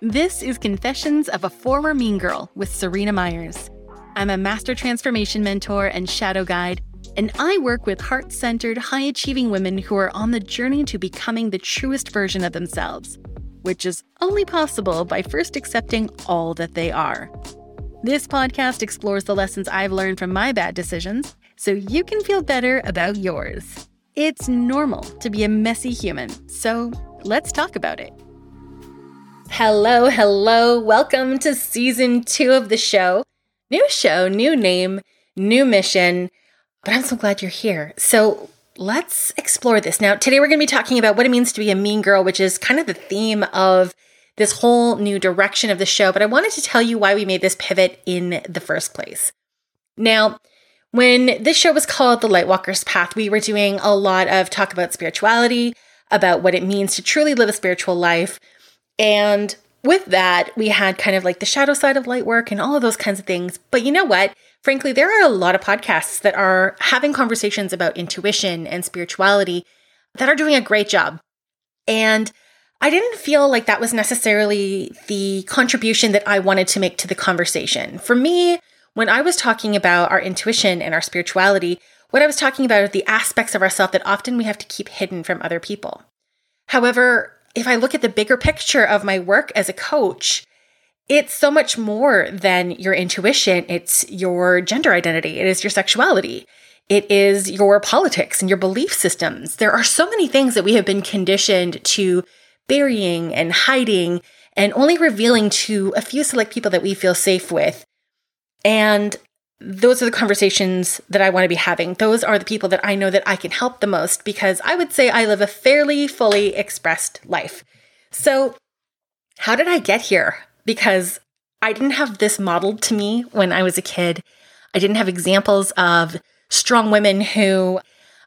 This is Confessions of a Former Mean Girl with Seryna Myers. I'm a master transformation mentor and shadow guide, and I work with heart centered, high achieving women who are on the journey to becoming the truest version of themselves, which is only possible by first accepting all that they are. This podcast explores the lessons I've learned from my bad decisions so you can feel better about yours. It's normal to be a messy human, so let's talk about it. Hello, hello. Welcome to season two of the show. New show, new name, new mission. But I'm so glad you're here. So let's explore this. Now, today we're going to be talking about what it means to be a mean girl, which is kind of the theme of this whole new direction of the show. But I wanted to tell you why we made this pivot in the first place. Now, when this show was called The Lightwalker's Path, we were doing a lot of talk about spirituality, about what it means to truly live a spiritual life. And with that, we had kind of like the shadow side of light work and all of those kinds of things. But you know what? Frankly, there are a lot of podcasts that are having conversations about intuition and spirituality that are doing a great job. And I didn't feel like that was necessarily the contribution that I wanted to make to the conversation. For me, when I was talking about our intuition and our spirituality, what I was talking about are the aspects of ourselves that often we have to keep hidden from other people. However, if I look at the bigger picture of my work as a coach, it's so much more than your intuition. It's your gender identity. It is your sexuality. It is your politics and your belief systems. There are so many things that we have been conditioned to burying and hiding and only revealing to a few select people that we feel safe with. And those are the conversations that I want to be having. Those are the people that I know that I can help the most because I would say I live a fairly fully expressed life. So, how did I get here? Because I didn't have this modeled to me when I was a kid. I didn't have examples of strong women who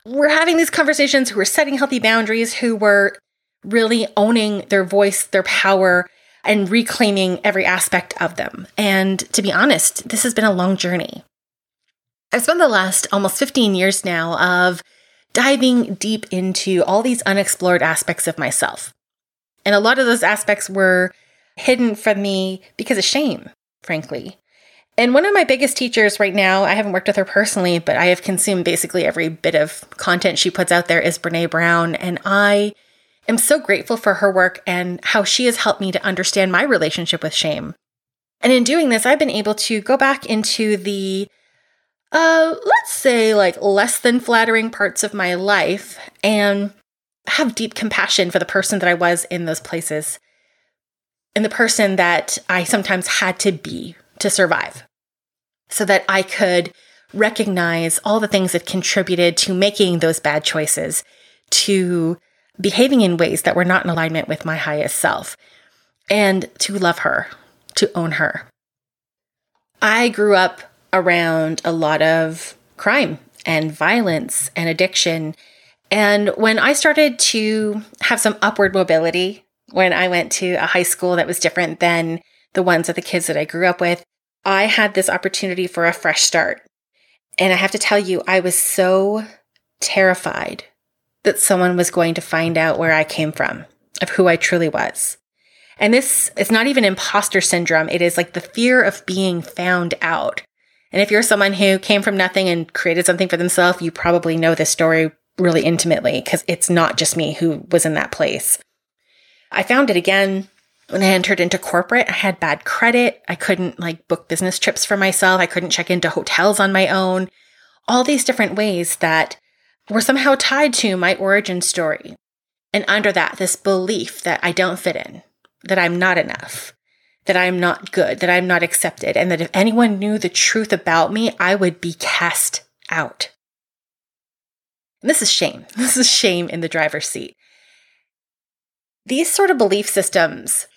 were having these conversations, who were setting healthy boundaries, who were really owning their voice, their power, and reclaiming every aspect of them. And to be honest, this has been a long journey. I've spent the last almost 15 years now of diving deep into all these unexplored aspects of myself. And a lot of those aspects were hidden from me because of shame, frankly. And one of my biggest teachers right now, I haven't worked with her personally, but I have consumed basically every bit of content she puts out there, is Brene Brown. And I am so grateful for her work and how she has helped me to understand my relationship with shame. And in doing this, I've been able to go back into the, uh, let's say, like less than flattering parts of my life and have deep compassion for the person that I was in those places and the person that I sometimes had to be to survive so that I could recognize all the things that contributed to making those bad choices, to behaving in ways that were not in alignment with my highest self, and to love her, to own her. I grew up around a lot of crime and violence and addiction. And when I started to have some upward mobility, when I went to a high school that was different than the ones of the kids that I grew up with, I had this opportunity for a fresh start. And I have to tell you, I was so terrified that someone was going to find out where I came from, of who I truly was. And this is not even imposter syndrome. It is like the fear of being found out. And if you're someone who came from nothing and created something for themselves, you probably know this story really intimately because it's not just me who was in that place. I found it again when I entered into corporate. I had bad credit. I couldn't like book business trips for myself. I couldn't check into hotels on my own. All these different ways that were somehow tied to my origin story. And under that, this belief that I don't fit in, that I'm not enough, that I'm not good, that I'm not accepted, and that if anyone knew the truth about me, I would be cast out. And this is shame. This is shame in the driver's seat. These sort of belief systems,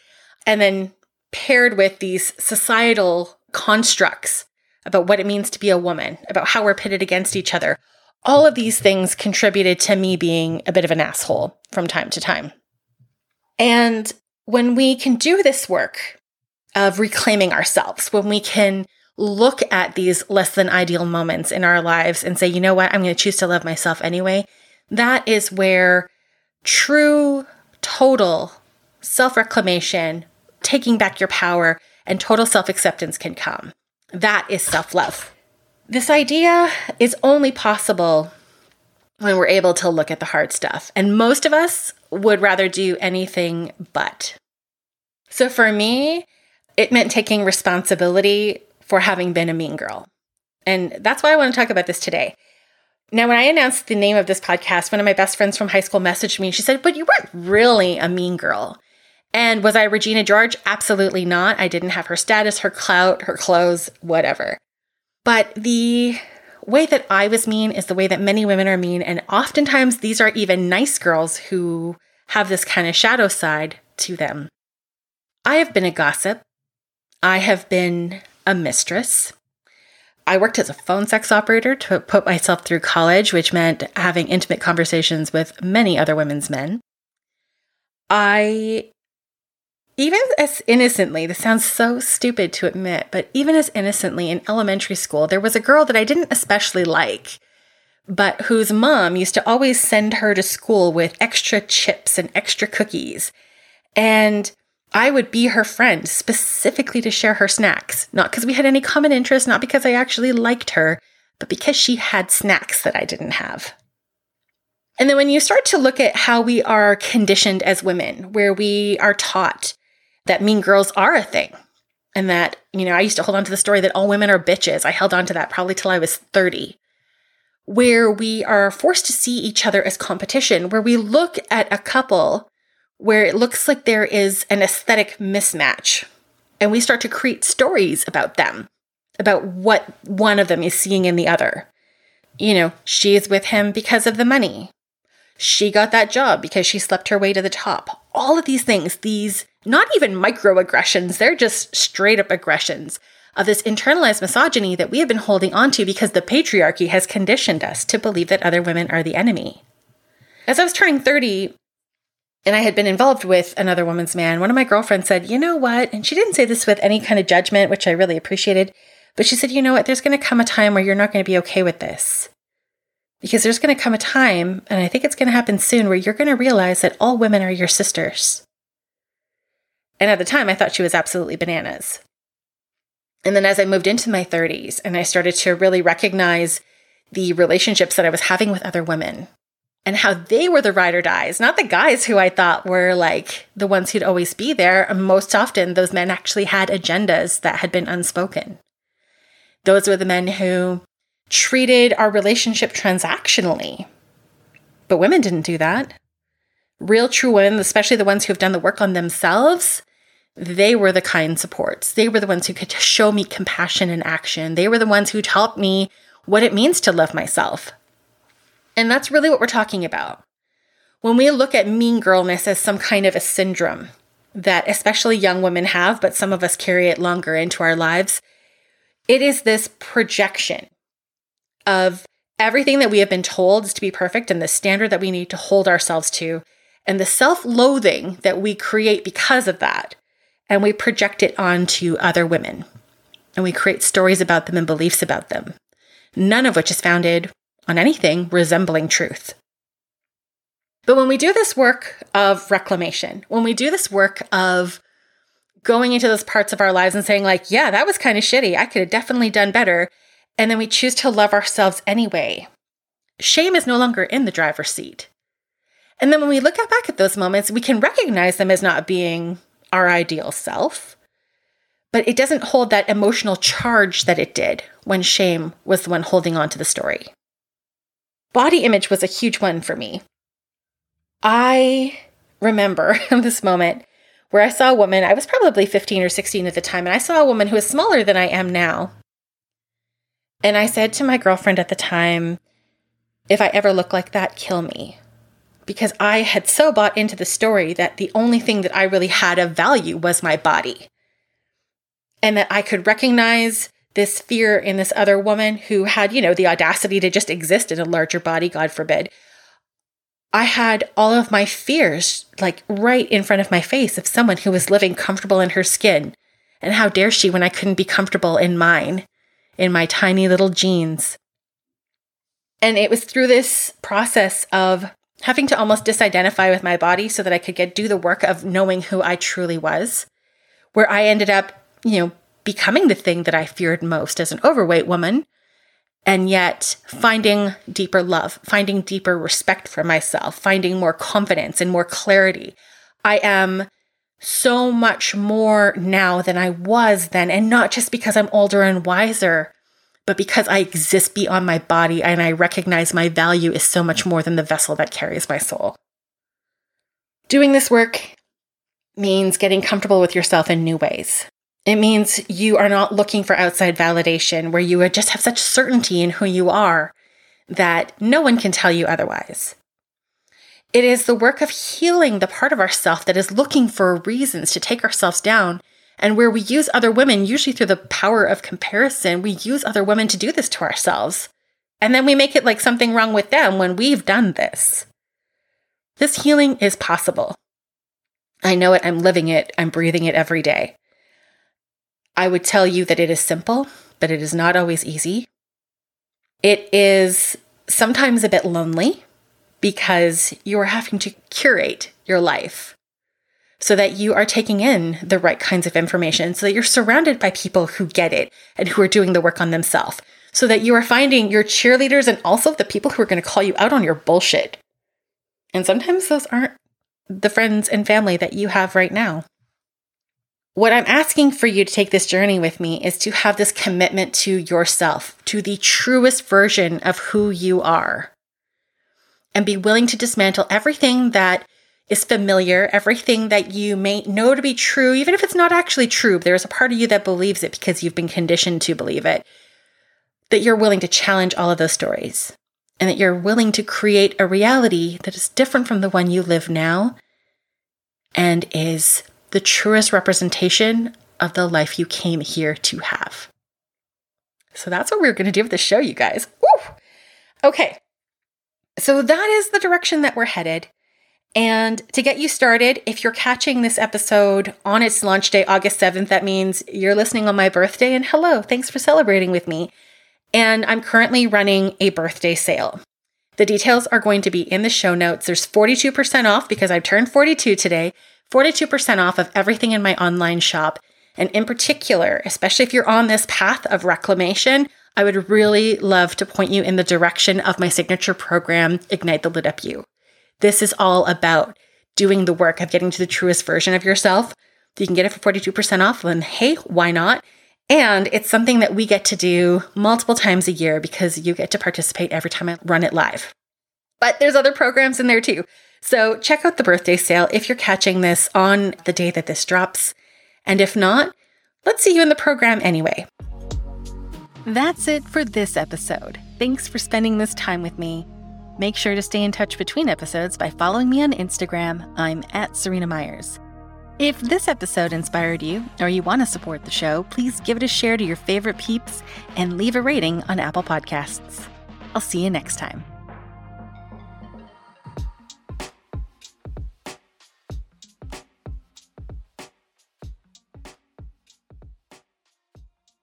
and then paired with these societal constructs about what it means to be a woman, about how we're pitted against each other, all of these things contributed to me being a bit of an asshole from time to time. And when we can do this work of reclaiming ourselves, when we can look at these less than ideal moments in our lives and say, you know what, I'm going to choose to love myself anyway, that is where true, total self reclamation, taking back your power, and total self acceptance can come. That is self love. This idea is only possible when we're able to look at the hard stuff. And most of us would rather do anything but. So for me, it meant taking responsibility for having been a mean girl. And that's why I want to talk about this today. Now, when I announced the name of this podcast, one of my best friends from high school messaged me. She said, But you weren't really a mean girl. And was I Regina George? Absolutely not. I didn't have her status, her clout, her clothes, whatever. But the way that I was mean is the way that many women are mean. And oftentimes, these are even nice girls who have this kind of shadow side to them. I have been a gossip. I have been a mistress. I worked as a phone sex operator to put myself through college, which meant having intimate conversations with many other women's men. I, even as innocently, this sounds so stupid to admit, but even as innocently in elementary school, there was a girl that I didn't especially like, but whose mom used to always send her to school with extra chips and extra cookies. And I would be her friend specifically to share her snacks, not because we had any common interest, not because I actually liked her, but because she had snacks that I didn't have. And then when you start to look at how we are conditioned as women, where we are taught that mean girls are a thing, and that, you know, I used to hold on to the story that all women are bitches. I held on to that probably till I was 30 where we are forced to see each other as competition, where we look at a couple where it looks like there is an aesthetic mismatch. And we start to create stories about them, about what one of them is seeing in the other. You know, she is with him because of the money. She got that job because she slept her way to the top. All of these things, these not even microaggressions, they're just straight up aggressions of this internalized misogyny that we have been holding onto because the patriarchy has conditioned us to believe that other women are the enemy. As I was turning 30, and I had been involved with another woman's man, one of my girlfriends said, You know what? And she didn't say this with any kind of judgment, which I really appreciated. But she said, You know what? There's going to come a time where you're not going to be okay with this. Because there's going to come a time, and I think it's going to happen soon, where you're going to realize that all women are your sisters. And at the time, I thought she was absolutely bananas. And then as I moved into my 30s and I started to really recognize the relationships that I was having with other women, and how they were the ride or dies, not the guys who I thought were like the ones who'd always be there. Most often, those men actually had agendas that had been unspoken. Those were the men who treated our relationship transactionally. But women didn't do that. Real true women, especially the ones who have done the work on themselves, they were the kind supports. They were the ones who could show me compassion in action. They were the ones who taught me what it means to love myself, and that's really what we're talking about. When we look at mean girlness as some kind of a syndrome that especially young women have, but some of us carry it longer into our lives, it is this projection of everything that we have been told is to be perfect and the standard that we need to hold ourselves to, and the self loathing that we create because of that. And we project it onto other women. And we create stories about them and beliefs about them, none of which is founded on anything resembling truth. But when we do this work of reclamation, when we do this work of going into those parts of our lives and saying, like, yeah, that was kind of shitty. I could have definitely done better. And then we choose to love ourselves anyway. Shame is no longer in the driver's seat. And then when we look back at those moments, we can recognize them as not being our ideal self, but it doesn't hold that emotional charge that it did when shame was the one holding on to the story. Body image was a huge one for me. I remember this moment where I saw a woman, I was probably 15 or 16 at the time, and I saw a woman who was smaller than I am now. And I said to my girlfriend at the time, if I ever look like that, kill me. Because I had so bought into the story that the only thing that I really had of value was my body. And that I could recognize this fear in this other woman who had, you know, the audacity to just exist in a larger body, God forbid. I had all of my fears like right in front of my face of someone who was living comfortable in her skin. And how dare she when I couldn't be comfortable in mine, in my tiny little jeans. And it was through this process of having to almost disidentify with my body so that I could get do the work of knowing who I truly was, where I ended up, you know, becoming the thing that I feared most as an overweight woman, and yet finding deeper love, finding deeper respect for myself, finding more confidence and more clarity. I am so much more now than I was then, and not just because I'm older and wiser, but because I exist beyond my body and I recognize my value is so much more than the vessel that carries my soul. Doing this work means getting comfortable with yourself in new ways. It means you are not looking for outside validation where you just have such certainty in who you are that no one can tell you otherwise. It is the work of healing the part of ourself that is looking for reasons to take ourselves down and where we use other women, usually through the power of comparison, we use other women to do this to ourselves. And then we make it like something wrong with them when we've done this. This healing is possible. I know it, I'm living it, I'm breathing it every day. I would tell you that it is simple, but it is not always easy. It is sometimes a bit lonely because you are having to curate your life so that you are taking in the right kinds of information, so that you're surrounded by people who get it and who are doing the work on themselves, so that you are finding your cheerleaders and also the people who are going to call you out on your bullshit. And sometimes those aren't the friends and family that you have right now. What I'm asking for you to take this journey with me is to have this commitment to yourself, to the truest version of who you are, and be willing to dismantle everything that is familiar, everything that you may know to be true, even if it's not actually true, there's a part of you that believes it because you've been conditioned to believe it, that you're willing to challenge all of those stories and that you're willing to create a reality that is different from the one you live now and is the truest representation of the life you came here to have. So that's what we're going to do with the show, you guys. Woo! Okay. So that is the direction that we're headed. And to get you started, if you're catching this episode on its launch day, August 7th, that means you're listening on my birthday. And hello, thanks for celebrating with me. And I'm currently running a birthday sale. The details are going to be in the show notes. There's 42% off because I turned 42 today, 42% off of everything in my online shop. And in particular, especially if you're on this path of reclamation, I would really love to point you in the direction of my signature program, Ignite the Lit Up You. This is all about doing the work of getting to the truest version of yourself. You can get it for 42% off, then hey, why not? And it's something that we get to do multiple times a year because you get to participate every time I run it live. But there's other programs in there too. So check out the birthday sale if you're catching this on the day that this drops. And if not, let's see you in the program anyway. That's it for this episode. Thanks for spending this time with me. Make sure to stay in touch between episodes by following me on Instagram. I'm at Seryna Myers. If this episode inspired you or you want to support the show, please give it a share to your favorite peeps and leave a rating on Apple Podcasts. I'll see you next time.